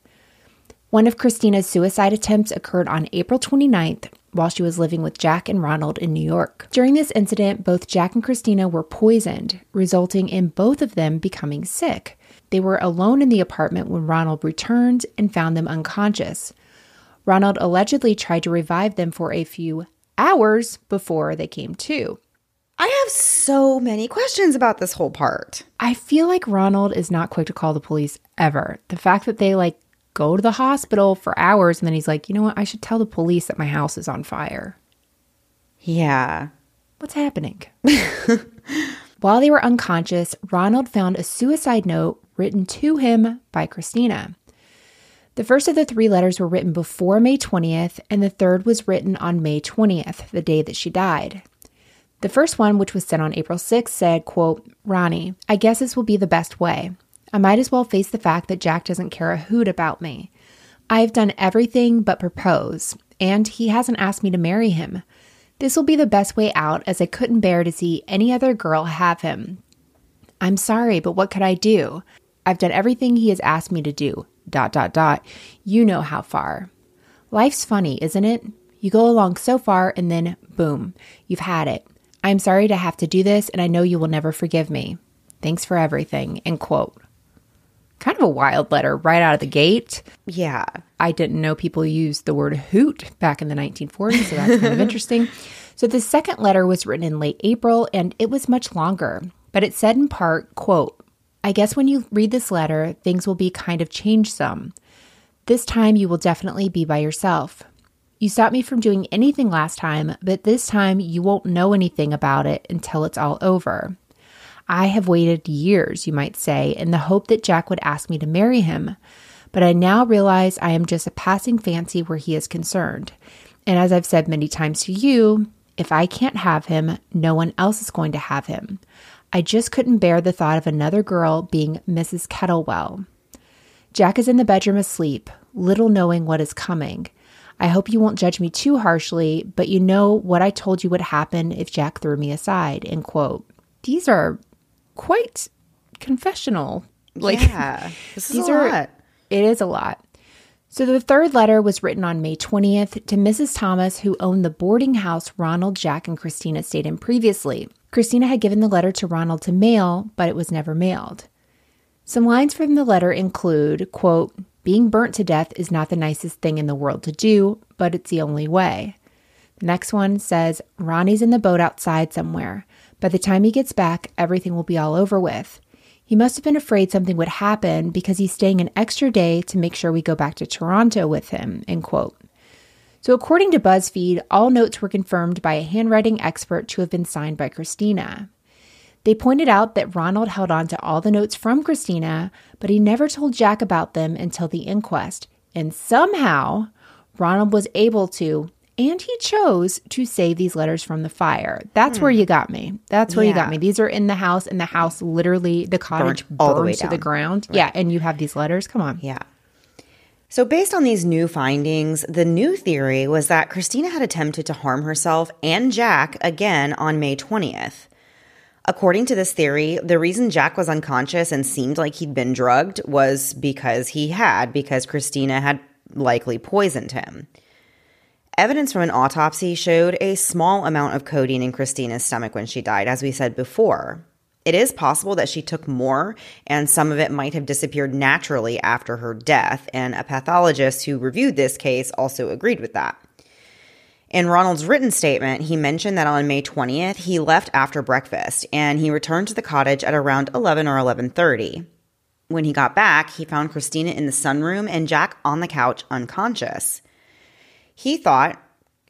One of Christina's suicide attempts occurred on April 29th while she was living with Jack and Ronald in New York. During this incident, both Jack and Christina were poisoned, resulting in both of them becoming sick. They were alone in the apartment when Ronald returned and found them unconscious. Ronald allegedly tried to revive them for a few hours before they came to. I have so many questions about this whole part. I feel like Ronald is not quick to call the police ever. The fact that they like go to the hospital for hours. And then he's like, you know what? I should tell the police that my house is on fire. Yeah. What's happening? While they were unconscious, Ronald found a suicide note written to him by Christina. The first of the three letters were written before May 20th, and the third was written on May 20th, the day that she died. The first one, which was sent on April 6th, said, quote, Ronnie, I guess this will be the best way. I might as well face the fact that Jack doesn't care a hoot about me. I have done everything but propose, and he hasn't asked me to marry him. This will be the best way out as I couldn't bear to see any other girl have him. I'm sorry, but what could I do? I've done everything he has asked me to do. Dot dot dot. You know how far. Life's funny, isn't it? You go along so far and then boom, you've had it. I'm sorry to have to do this and I know you will never forgive me. Thanks for everything. End quote kind of a wild letter right out of the gate. Yeah. I didn't know people used the word hoot back in the 1940s, so that's kind of interesting. So the second letter was written in late April and it was much longer, but it said in part, quote, I guess when you read this letter, things will be kind of changed some. This time you will definitely be by yourself. You stopped me from doing anything last time, but this time you won't know anything about it until it's all over. I have waited years, you might say, in the hope that Jack would ask me to marry him. But I now realize I am just a passing fancy where he is concerned. And as I've said many times to you, if I can't have him, no one else is going to have him. I just couldn't bear the thought of another girl being Mrs. Kettlewell. Jack is in the bedroom asleep, little knowing what is coming. I hope you won't judge me too harshly, but you know what I told you would happen if Jack threw me aside. End quote. These are quite confessional. Like, yeah, these are, lot. It is a lot. So the third letter was written on May 20th to Mrs. Thomas, who owned the boarding house Ronald, Jack, and Christina stayed in previously. Christina had given the letter to Ronald to mail, but it was never mailed. Some lines from the letter include, quote, being burnt to death is not the nicest thing in the world to do, but it's the only way. The next one says, Ronnie's in the boat outside somewhere. By the time he gets back, everything will be all over with. He must have been afraid something would happen because he's staying an extra day to make sure we go back to Toronto with him. End quote. So, according to BuzzFeed, all notes were confirmed by a handwriting expert to have been signed by Christina. They pointed out that Ronald held on to all the notes from Christina, but he never told Jack about them until the inquest. And somehow, Ronald was able to, and he chose to save these letters from the fire. That's hmm. where you got me. That's where yeah. you got me. These are in the house, and the house literally, the cottage Burnt all the way to the ground. Right. Yeah, and you have these letters. Come on. Yeah. So, based on these new findings, the new theory was that Christina had attempted to harm herself and Jack again on May 20th. According to this theory, the reason Jack was unconscious and seemed like he'd been drugged was because he had, because Christina had likely poisoned him. Evidence from an autopsy showed a small amount of codeine in Christina's stomach when she died, as we said before. It is possible that she took more, and some of it might have disappeared naturally after her death, and a pathologist who reviewed this case also agreed with that. In Ronald's written statement, he mentioned that on May 20th, he left after breakfast and he returned to the cottage at around 11 or 11:30. When he got back, he found Christina in the sunroom and Jack on the couch unconscious. He thought,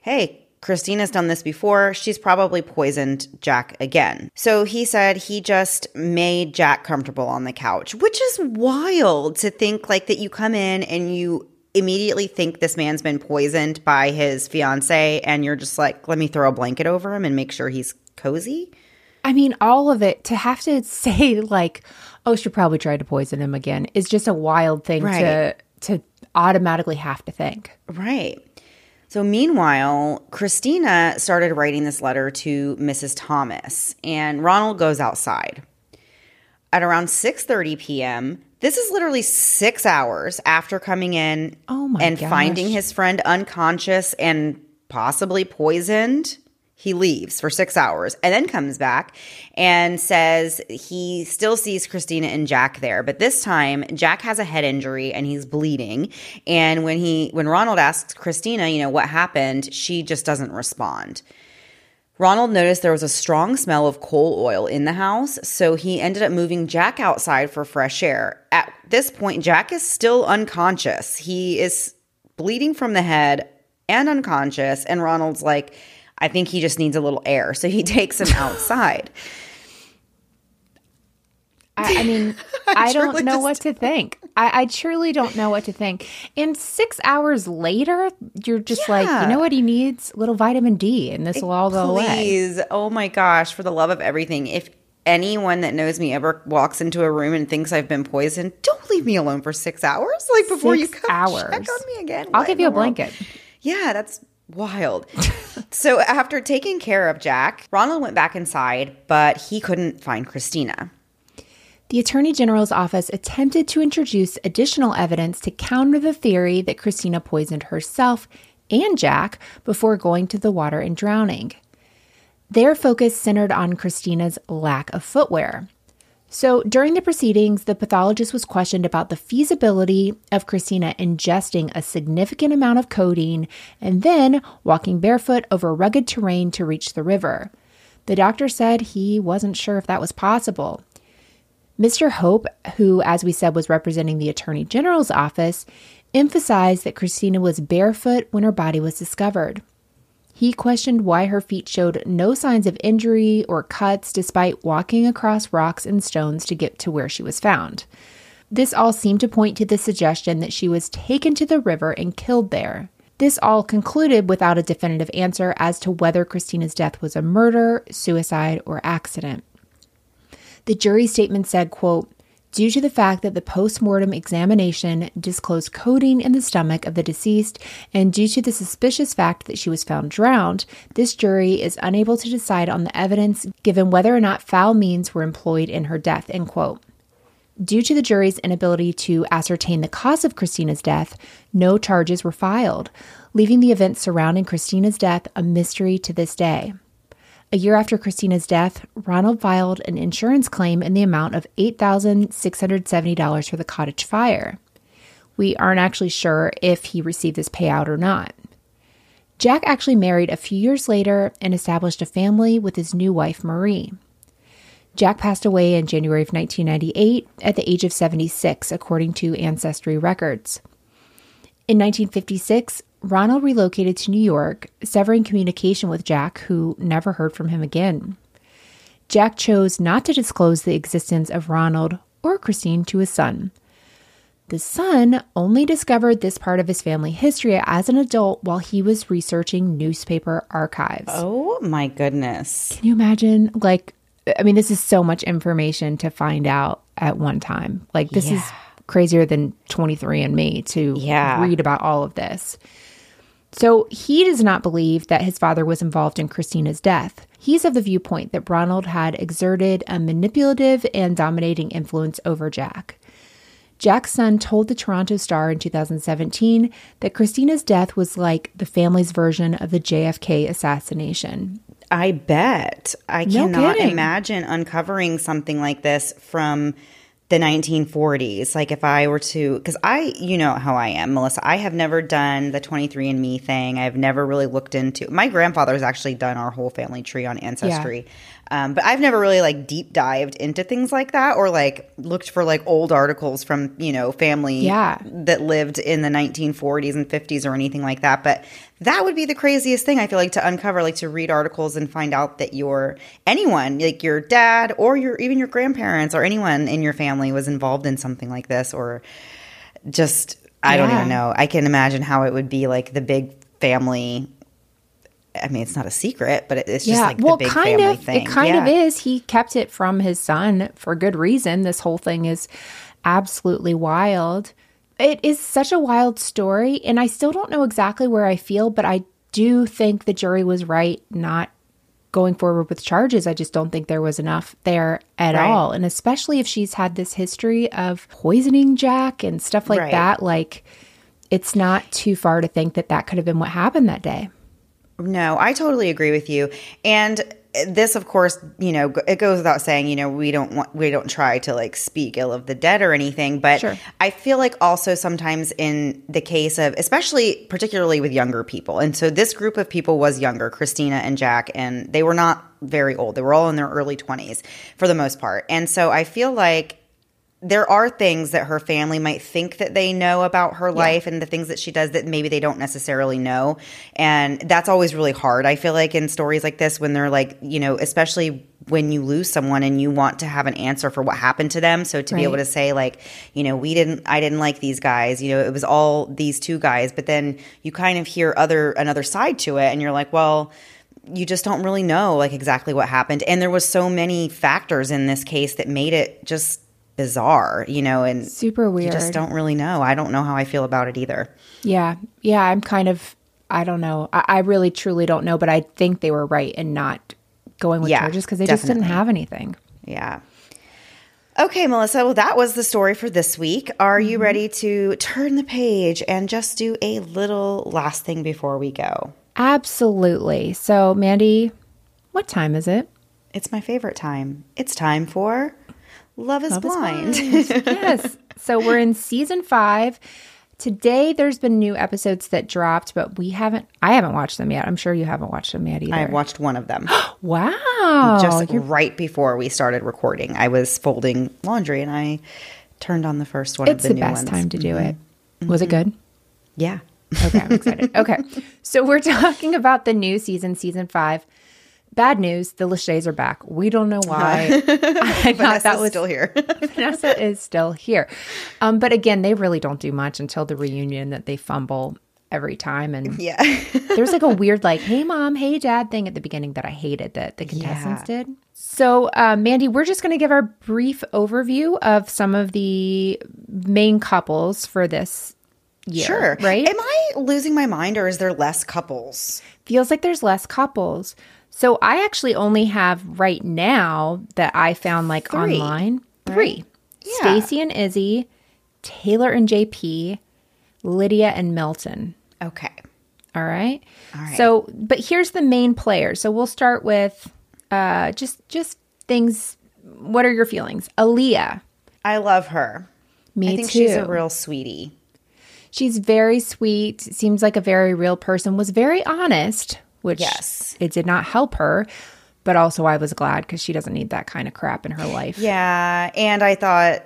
"Hey, Christina's done this before. She's probably poisoned Jack again. So he said he just made Jack comfortable on the couch, which is wild to think like that you come in and you immediately think this man's been poisoned by his fiance and you're just like, let me throw a blanket over him and make sure he's cozy. I mean, all of it to have to say like, oh, she probably tried to poison him again is just a wild thing right. to to automatically have to think. Right. So meanwhile, Christina started writing this letter to Mrs. Thomas, and Ronald goes outside. At around 6:30 p.m., this is literally 6 hours after coming in oh and gosh. finding his friend unconscious and possibly poisoned he leaves for six hours and then comes back and says he still sees Christina and Jack there. But this time, Jack has a head injury and he's bleeding. And when he, when Ronald asks Christina, you know, what happened, she just doesn't respond. Ronald noticed there was a strong smell of coal oil in the house, so he ended up moving Jack outside for fresh air. At this point, Jack is still unconscious. He is bleeding from the head and unconscious. And Ronald's like, I think he just needs a little air. So he takes him outside. I, I, mean, I, I don't know what to think. I, I, truly don't know what to think. And six hours later, you're just yeah. like, you know what he needs? A little vitamin D, and this will all go Please. away. Please, oh my gosh, for the love of everything! If anyone that knows me ever walks into a room and thinks I've been poisoned, don't leave me alone for six hours. Like before six you come hours. check on me again. I'll give you a blanket. Yeah, that's wild. so after taking care of Jack, Ronald went back inside, but he couldn't find Christina. The Attorney General's office attempted to introduce additional evidence to counter the theory that Christina poisoned herself and Jack before going to the water and drowning. Their focus centered on Christina's lack of footwear. So, during the proceedings, the pathologist was questioned about the feasibility of Christina ingesting a significant amount of codeine and then walking barefoot over rugged terrain to reach the river. The doctor said he wasn't sure if that was possible. Mr. Hope, who, as we said, was representing the Attorney General's office, emphasized that Christina was barefoot when her body was discovered. He questioned why her feet showed no signs of injury or cuts despite walking across rocks and stones to get to where she was found. This all seemed to point to the suggestion that she was taken to the river and killed there. This all concluded without a definitive answer as to whether Christina's death was a murder, suicide, or accident. The jury statement said, quote, due to the fact that the post-mortem examination disclosed codeine in the stomach of the deceased and due to the suspicious fact that she was found drowned, this jury is unable to decide on the evidence given whether or not foul means were employed in her death, end quote. Due to the jury's inability to ascertain the cause of Christina's death, no charges were filed, leaving the events surrounding Christina's death a mystery to this day. A year after Christina's death, Ronald filed an insurance claim in the amount of $8,670 for the cottage fire. We aren't actually sure if he received this payout or not. Jack actually married a few years later and established a family with his new wife, Marie. Jack passed away in January of 1998 at the age of 76, according to Ancestry records. In 1956, Ronald relocated to New York, severing communication with Jack, who never heard from him again. Jack chose not to disclose the existence of Ronald or Christine to his son. The son only discovered this part of his family history as an adult while he was researching newspaper archives. Oh my goodness. Can you imagine? Like, I mean, this is so much information to find out at one time. Like, this is crazier than 23andMe to Yeah. read about all of this. So he does not believe that his father was involved in Christina's death. He's of the viewpoint that Ronald had exerted a manipulative and dominating influence over Jack. Jack's son told the Toronto Star in 2017 that Christina's death was like the family's version of the JFK assassination. I bet. I No cannot kidding. imagine uncovering something like this from the 1940s. Like if I were to, because I, you know how I am, Melissa. I have never done the 23andMe thing. I've never really looked into. My grandfather's actually done our whole family tree on Ancestry, um, but I've never really like deep dived into things like that or like looked for like old articles from you know family Yeah. that lived in the 1940s and 50s or anything like that. But that would be the craziest thing I feel like to uncover, like to read articles and find out that your anyone, like your dad or your even your grandparents or anyone in your family was involved in something like this or just I don't even know. I can imagine how it would be like the big family I mean, it's not a secret, but it's just like well, kind of. thing. It kind of is. He kept it from his son for good reason. This whole thing is absolutely wild. It is such a wild story, and I still don't know exactly where I feel, but I do think the jury was right not going forward with charges. I just don't think there was enough there at Right. all. And especially if she's had this history of poisoning Jack and stuff like Right. that, like it's not too far to think that that could have been what happened that day. No, I totally agree with you. And this, of course, you know, it goes without saying, you know, we don't want, we don't try to like speak ill of the dead or anything. But Sure. I feel like also sometimes in the case of, especially particularly with younger people. And so this group of people was younger, Christina and Jack, and they were not very old. They were all in their early 20s for the most part. And so I feel like there are things that her family might think that they know about her life and the things that she does that maybe they don't necessarily know. And that's always really hard. I feel like in stories like this, when they're like, you know, especially when you lose someone and you want to have an answer for what happened to them. So to be able to say, like, you know, we didn't, I didn't like these guys, you know, it was all these two guys, but then you kind of hear other, another side to it and you're like, well, you just don't really know like exactly what happened and there was so many factors in this case that made it just bizarre you know and Super weird. you just don't really know i don't know how i feel about it either Yeah. Yeah. I'm kind of, I don't know. I, I really truly don't know, but I think they were right in not going with Yeah, charges because they just didn't have anything. yeah okay melissa well that was the story for this week are Mm-hmm. you ready to turn the page and just do a little last thing before we go Absolutely. So, Mandy, what time is it? it's my favorite time it's time for love is Love is blind yes. So, we're in season five. Today, there's been new episodes that dropped, but we haven't, I haven't watched them yet. I'm sure you haven't watched them yet either. i watched one of them wow. just You're- right before we started recording. I was folding laundry and I turned on the first one it's of the, the, new best ones. time to do it. Mm-hmm. Was it good? Mm-hmm. Yeah. Okay, I'm excited. Okay. So we're talking about the new season, season five. Bad news, the Lachey's are back. We don't know why. I thought that was still here. Vanessa is still here. Um, but again, they really don't do much until the reunion that they fumble every time. And yeah. there's like a weird like, hey mom, hey dad thing at the beginning that I hated that the contestants did. So, uh, Mandy, we're just going to give our brief overview of some of the main couples for this year. Sure. Right? Am I losing my mind or is there less couples? feels like there's less couples. So I actually only have right now that I found like Three, online three: Yeah. Stacy and Izzy, Taylor and JP, Lydia and Milton. Okay. All right. All right. So, but here's the main players. So we'll start with uh, just just things. What are your feelings, Aaliyah? I love her. Me I think too. she's a real sweetie. She's very sweet, seems like a very real person, was very honest, which Yes. it did not help her. But also, I was glad because she doesn't need that kind of crap in her life. Yeah. And I thought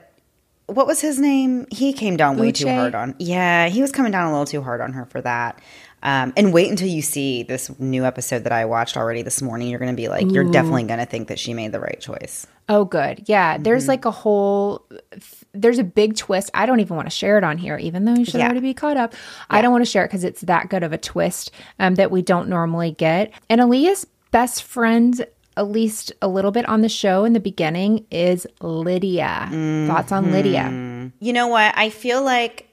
what was his name? He came down way too hard on. Yeah, he was coming down a little too hard on her for that. Um, and wait until you see this new episode that I watched already this morning. You're going to be like, you're definitely going to think that she made the right choice. Oh, good. Yeah. Mm-hmm. There's like a whole, there's a big twist. I don't even want to share it on here, even though you should Yeah. already be caught up. I don't want to share it because it's that good of a twist um, that we don't normally get. And Aaliyah's best friend, at least a little bit on the show in the beginning, is Lydia. Thoughts on Lydia? You know what? I feel like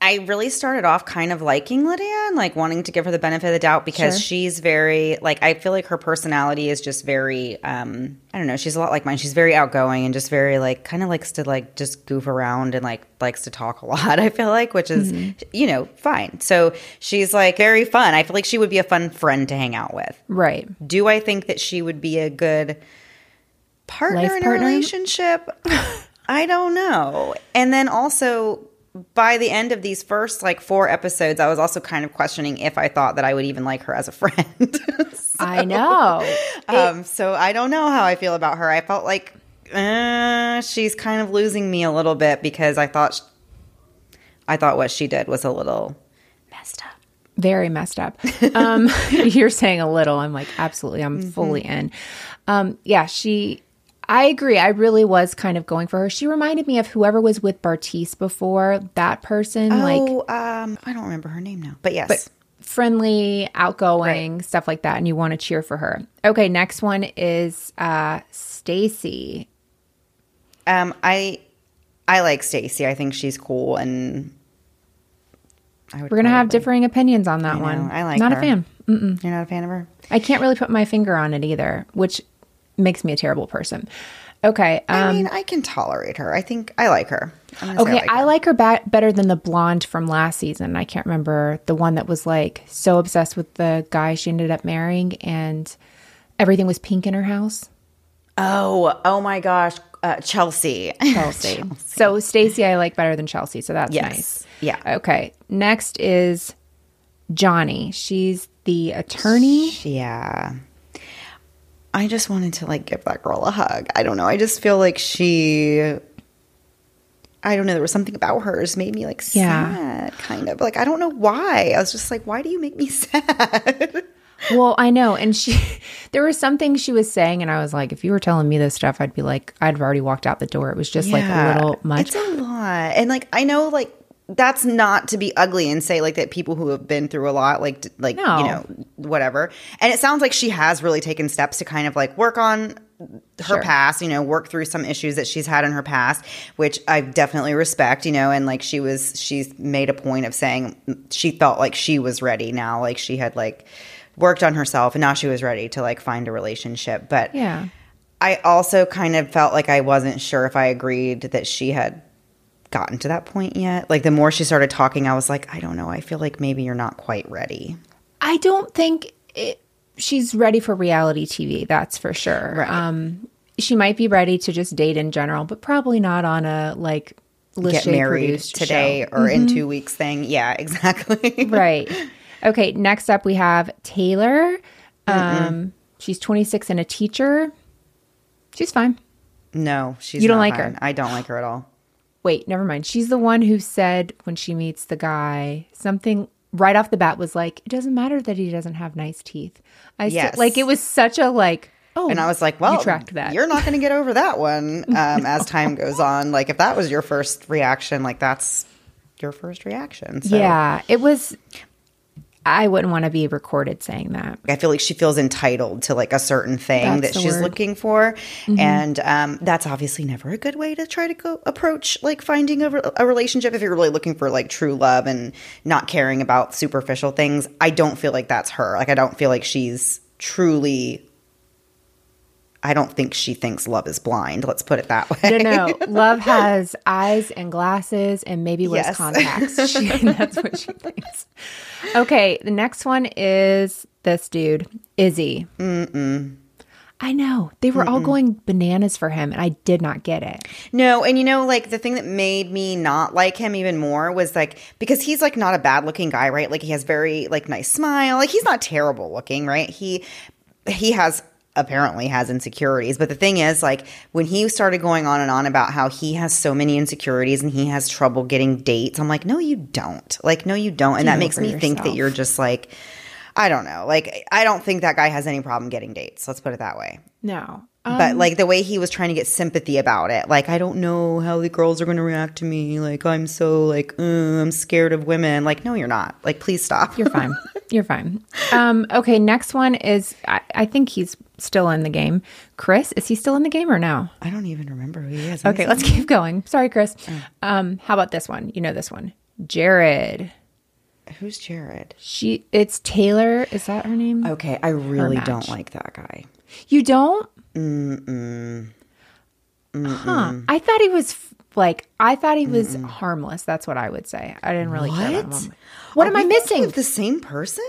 I really started off kind of liking Lydia and like wanting to give her the benefit of the doubt because Sure. she's very like I feel like her personality is just very um I don't know, she's a lot like mine. She's very outgoing and just very like kind of likes to like just goof around and like likes to talk a lot, I feel like, which is you know, fine. So she's like very fun. I feel like she would be a fun friend to hang out with. Right. Do I think that she would be a good partner Life in partner? a relationship? I don't know. And then also by the end of these first like four episodes, I was also kind of questioning if I thought that I would even like her as a friend. I know. um, so I don't know how I feel about her. I felt like uh, she's kind of losing me a little bit because I thought sh- I thought what she did was a little messed up. very messed up. Um, you're saying a little. I'm like, absolutely. I'm fully in. Um, yeah, she. I agree. I really was kind of going for her. She reminded me of whoever was with Bartise before. That person, like oh, um, I don't remember her name now, but yes. friendly, outgoing, stuff like that, and you want to cheer for her. Okay, next one is uh, Stacy. Um, I I like Stacy. I think she's cool, and I would We're gonna have differing opinions on that I know, one. I like Not her. a fan. You're not a fan of her. I can't really put my finger on it either, which makes me a terrible person. Okay. Um, I mean, I can tolerate her. I think I like her. I'm gonna say Okay, I like her ba- better than the blonde from last season. I can't remember the one that was like so obsessed with the guy she ended up marrying, and everything was pink in her house. Oh, oh my gosh, uh, Chelsea. Chelsea. So Stacy, I like better than Chelsea. So that's Yes. nice. Yeah. Okay. Next is Johnie. She's the attorney. yeah. I just wanted to like give that girl a hug. I don't know. I just feel like she. I don't know. There was something about her just made me like Yeah. sad, kind of like I don't know why. I was just like, why do you make me sad? Well, I know, and she, there was something she was saying, and I was like, if you were telling me this stuff, I'd be like, I'd already walked out the door. It was just like a little much. It's a lot. And like I know like that's not to be ugly and say like that people who have been through a lot like like No. you know whatever. And it sounds like she has really taken steps to kind of like work on her Sure. past, you know, work through some issues that she's had in her past, which I definitely respect, you know, and like she was she's made a point of saying she felt like she was ready now, like she had like worked on herself and now she was ready to like find a relationship. But yeah. I also kind of felt like I wasn't sure if I agreed that she had gotten to that point yet. Like the more she started talking, I was like, I don't know. I feel like maybe you're not quite ready. I don't think it, she's ready for reality TV. That's for sure. Right. Um, she might be ready to just date in general, but probably not on a like Get Lachey married produced today show. Mm-hmm. or in two weeks thing. Yeah, exactly. right? Okay. Next up, we have Taylor. Um, she's 26 and a teacher. She's fine. no, she's You don't like fine. her? I don't like her at all. Wait, never mind. She's the one who said when she meets the guy something right off the bat was like, "It doesn't matter that he doesn't have nice teeth." I Yes. said, like it was such a like. Oh, And I was like, well, you tracked that. you're not going to get over that one um, as time goes on. Like, if that was your first reaction, like, that's your first reaction. So. Yeah, it was. I wouldn't want to be recorded saying that. I feel like she feels entitled to like a certain thing That's that she's word. looking for, and um, that's obviously never a good way to try to go approach like finding a, re- a relationship if you're really looking for like true love and not caring about superficial things. I don't feel like that's her. Like I don't feel like she's truly. I don't think she thinks love is blind. Let's put it that way. No, no. Love has eyes and glasses and maybe wears Yes. contacts. She, that's what she thinks. Okay, the next one is this dude, Izzy. Mm-mm. I know. They were all going bananas for him, and I did not get it. No, and you know, like the thing that made me not like him even more was like because he's like not a bad looking guy, right? Like he has very like nice smile. Like he's not terrible looking, right? He he has apparently has insecurities. But the thing is, like, when he started going on and on about how he has so many insecurities and he has trouble getting dates, I'm like, no, you don't. Like, no, you don't. And that makes me think that you're just like, I don't know. Like, I don't think that guy has any problem getting dates. Let's put it that way. No. But like the way he was trying to get sympathy about it, like I don't know how the girls are going to react to me. Like I'm so like uh, I'm scared of women. Like no, you're not. Like please stop. You're fine. You're fine. Um, okay, next one is I, I think he's still in the game. Chris, is he still in the game or no? I don't even remember who he is. Okay, let's keep going. Sorry, Chris. Um, how about this one? You know this one. Jared. Who's Jared? She it's Taylor. Is that her name? Okay, I really don't like that guy. You don't? Mm-mm. Huh. I thought he was f- like I thought he was harmless. That's what I would say. I didn't really care about What? him. What Are am I missing? the same person?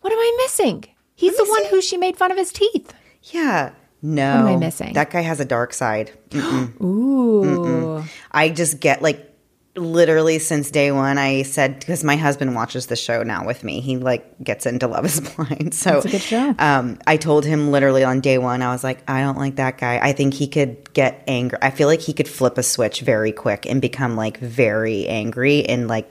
What am I missing? He's the one who she made fun of his teeth. Yeah. No. What am I missing? That guy has a dark side. Ooh. I just get like literally since day one I said because my husband watches the show now with me. He like gets into Love is Blind. So a good show. Um I told him literally on day one, I was like, I don't like that guy. I think he could get angry. I feel like he could flip a switch very quick and become like very angry in like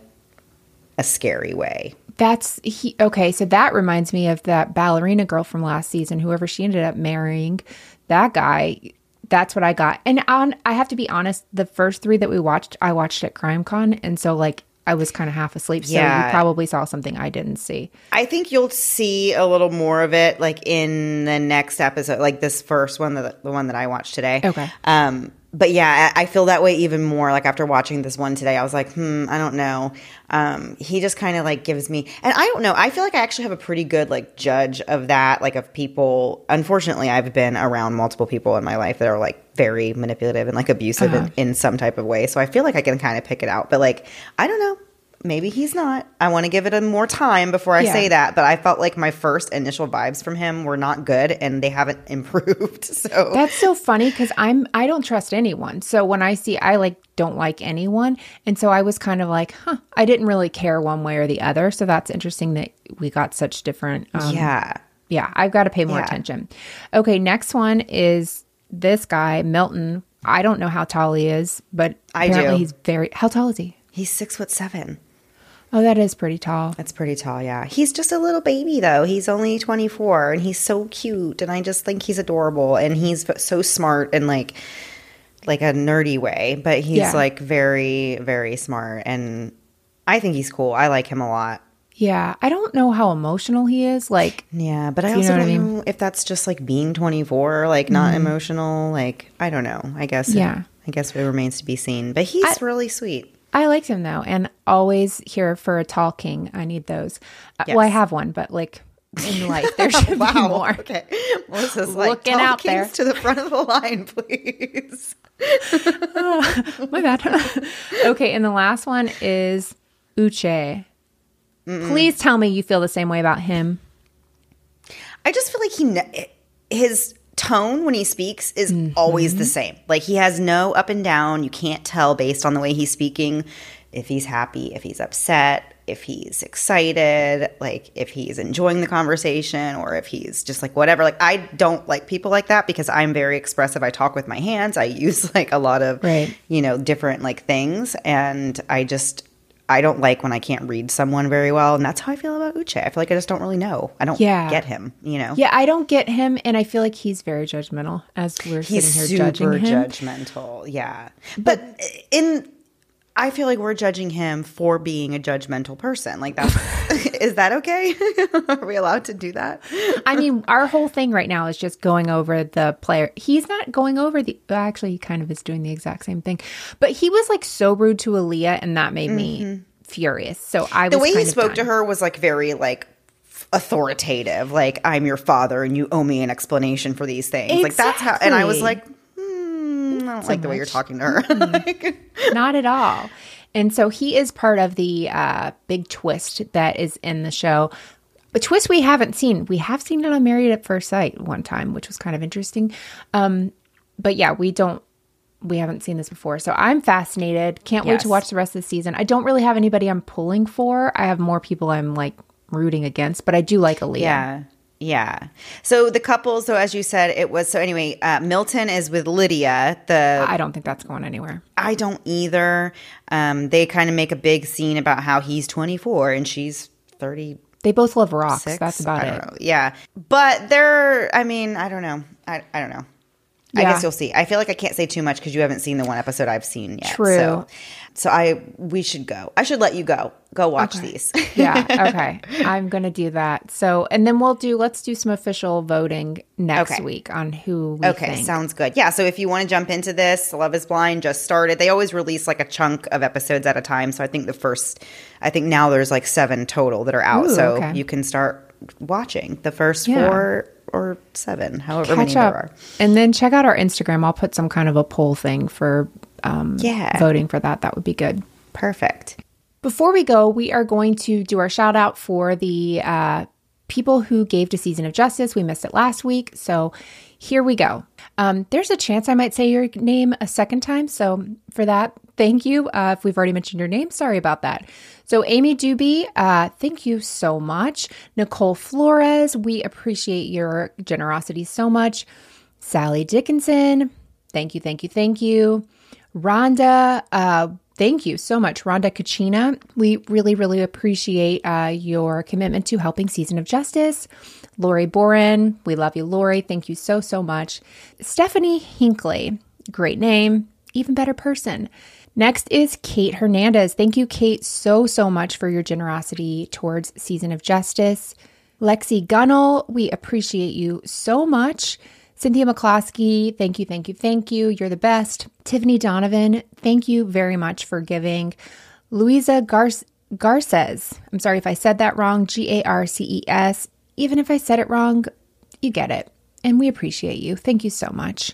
a scary way. That's he okay, so that reminds me of that ballerina girl from last season, whoever she ended up marrying. That guy, that's what I got. And on I have to be honest, the first three that we watched, I watched at CrimeCon, and so like I was kind of half asleep. So Yeah. you probably saw something I didn't see. I think you'll see a little more of it like in the next episode, like this first one, the, the one that I watched today. Okay. Um, but yeah, I, feel that way even more. Like after watching this one today, I was like, hmm, I don't know. Um, he just kind of like gives me, and I don't know. I feel like I actually have a pretty good like judge of that, like of people. Unfortunately, I've been around multiple people in my life that are like very manipulative and like abusive in, in some type of way. So I feel like I can kind of pick it out. But like, I don't know. Maybe he's not. I want to give it a more time before I Yeah. say that. But I felt like my first initial vibes from him were not good, and they haven't improved. So That's so funny because I'm I don't trust anyone. So when I see I like don't like anyone, and so I was kind of like, huh, I didn't really care one way or the other. So that's interesting that we got such different. Um, yeah, Yeah, I've got to pay more Yeah. attention. Okay, next one is this guy, Milton. I don't know how tall he is, but I apparently do. he's very. How tall is he? he's six foot seven. Oh, that is pretty tall. That's pretty tall, yeah. He's just a little baby, though. He's only 24 and he's so cute. And I just think he's adorable. And he's so smart and like, like a nerdy way, but he's Yeah. like very, very smart. And I think he's cool. I like him a lot. Yeah, I don't know how emotional he is. Like, Yeah, but I also know don't I mean? know if that's just like being 24, like not mm-hmm. emotional. Like, I don't know. I guess. Yeah. I guess it remains to be seen. But he's really sweet. I liked him though, and always here for a tall king. I need those. Uh, Well, I have one, but like in life, there should be more. Okay. Melissa's like, Looking "Tall out kings there." to the front of the line, please. My bad. okay, and the last one is Uche. Please tell me you feel the same way about him. I just feel like he his tone when he speaks is always the mm-hmm. same. Like he has no up and down. You can't tell based on the way he's speaking if he's happy, if he's upset, if he's excited, like if he's enjoying the conversation or if he's just like whatever. Like I don't like people like that because I'm very expressive. I talk with my hands. I use like a lot of Right. you know different like things and I just I don't like when I can't read someone very well, and that's how I feel about Uche. I feel like I just don't really know. I don't Yeah. get him, you know. Yeah, I don't get him, and I feel like he's very judgmental as we're He's sitting here judging him. judgmental. Yeah. But in I feel like we're judging him for being a judgmental person. Like that's that okay? Are we allowed to do that? I mean, our whole thing right now is just going over the player. He's not going over the. Actually, he kind of is doing the exact same thing, but he was like so rude to Aaliyah, and that made me furious. So I was Mm-hmm. The way he spoke done. to her was like very like authoritative. Like I'm your father and you owe me an explanation for these things. Like that's how and I was like Hmm, I don't like the way you're talking to her. Like- not at all. And so he is part of the uh, big twist that is in the show. A twist we haven't seen. We have seen it on Married at First Sight one time, which was kind of interesting. Um, but yeah, we don't. We haven't seen this before, so I'm fascinated. Can't wait to watch the rest of the season. I don't really have anybody I'm pulling for. I have more people I'm like rooting against, but I do like Aaliyah. Yeah. Yeah. So the couple, so as you said, it was so anyway, uh, Milton is with Lydia. The I don't think that's going anywhere. I don't either. Um, they kind of make a big scene about how he's 24 and she's 30. They both love rocks. That's about I don't it. know. Yeah. But they're, I mean, I don't know. I, I don't know. I guess you'll see. I feel like I can't say too much because you haven't seen the one episode I've seen yet. True. So, so I we should go. I should let you go. Go watch Okay. these. yeah. Okay. I'm going to do that. So, and then we'll do, let's do some official voting next Okay. week on who we Okay, think. sounds good. Yeah, so if you want to jump into this, Love is Blind just started. They always release like a chunk of episodes at a time. So I think the first, I think now there's like seven total that are out. Ooh, so okay. you can start watching the first Yeah. four or seven, however many Catch there up. are. And then check out our Instagram. I'll put some kind of a poll thing for um, Yeah. voting for that. That would be good. Perfect. Before we go, we are going to do our shout out for the uh, people who gave to Season of Justice. We missed it last week. So here we go. Um, there's a chance I might say your name a second time. So for that, thank you. Uh, if we've already mentioned your name, sorry about that. So Amy Doobie, uh, thank you so much. Nicole Flores, we appreciate your generosity so much. Sally Dickinson, thank you, thank you, thank you. Rhonda, uh, thank you so much. Rhonda Kachina, we really, really appreciate uh, your commitment to helping Season of Justice. Lori Boren, we love you, Lori. Thank you so, so much. Stephanie Hinkley, great name, even better person. Next is Kate Hernandez. Thank you, Kate, so, so much for your generosity towards Season of Justice. Lexi Gunnell, we appreciate you so much. Cynthia McCloskey, thank you, thank you, thank you. You're the best. Tiffany Donovan, thank you very much for giving. Louisa Gar- Garces, I'm sorry if I said that wrong, G A R C E S. Even if I said it wrong, you get it. And we appreciate you. Thank you so much.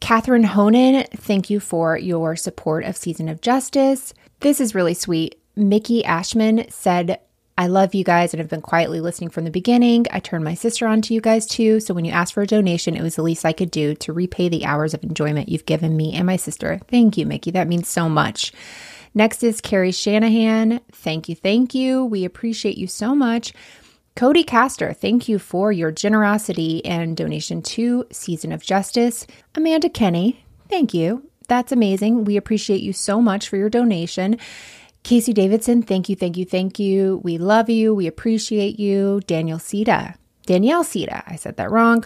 Catherine Honan, thank you for your support of Season of Justice. This is really sweet. Mickey Ashman said, I love you guys and have been quietly listening from the beginning. I turned my sister on to you guys too. So when you asked for a donation, it was the least I could do to repay the hours of enjoyment you've given me and my sister. Thank you, Mickey. That means so much. Next is Carrie Shanahan. Thank you. Thank you. We appreciate you so much. Cody Castor, thank you for your generosity and donation to Season of Justice. Amanda Kenny, thank you. That's amazing. We appreciate you so much for your donation. Casey Davidson, thank you, thank you, thank you. We love you. We appreciate you. Daniel Sita, Danielle Sita, I said that wrong.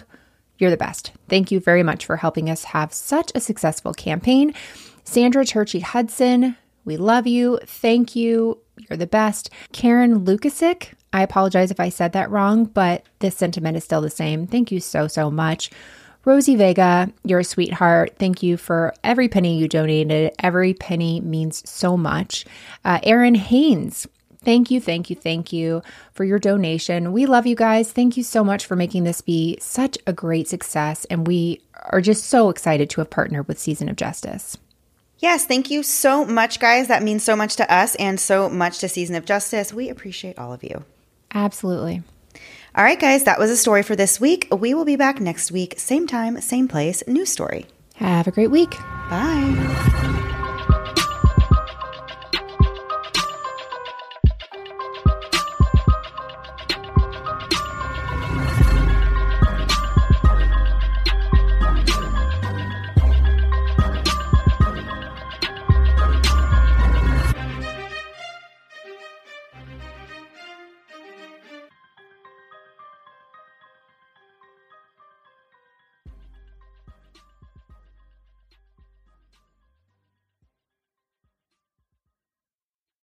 You're the best. Thank you very much for helping us have such a successful campaign. Sandra Churchy Hudson, we love you. Thank you. You're the best. Karen Lukasik, I apologize if I said that wrong, but this sentiment is still the same. Thank you so, so much. Rosie Vega, you're a sweetheart. Thank you for every penny you donated. Every penny means so much. Uh, Aaron Haynes, thank you, thank you, thank you for your donation. We love you guys. Thank you so much for making this be such a great success. And we are just so excited to have partnered with Season of Justice. Yes, thank you so much, guys. That means so much to us and so much to Season of Justice. We appreciate all of you. Absolutely. All right, guys, that was a story for this week. We will be back next week, same time, same place, new story. Have a great week. Bye.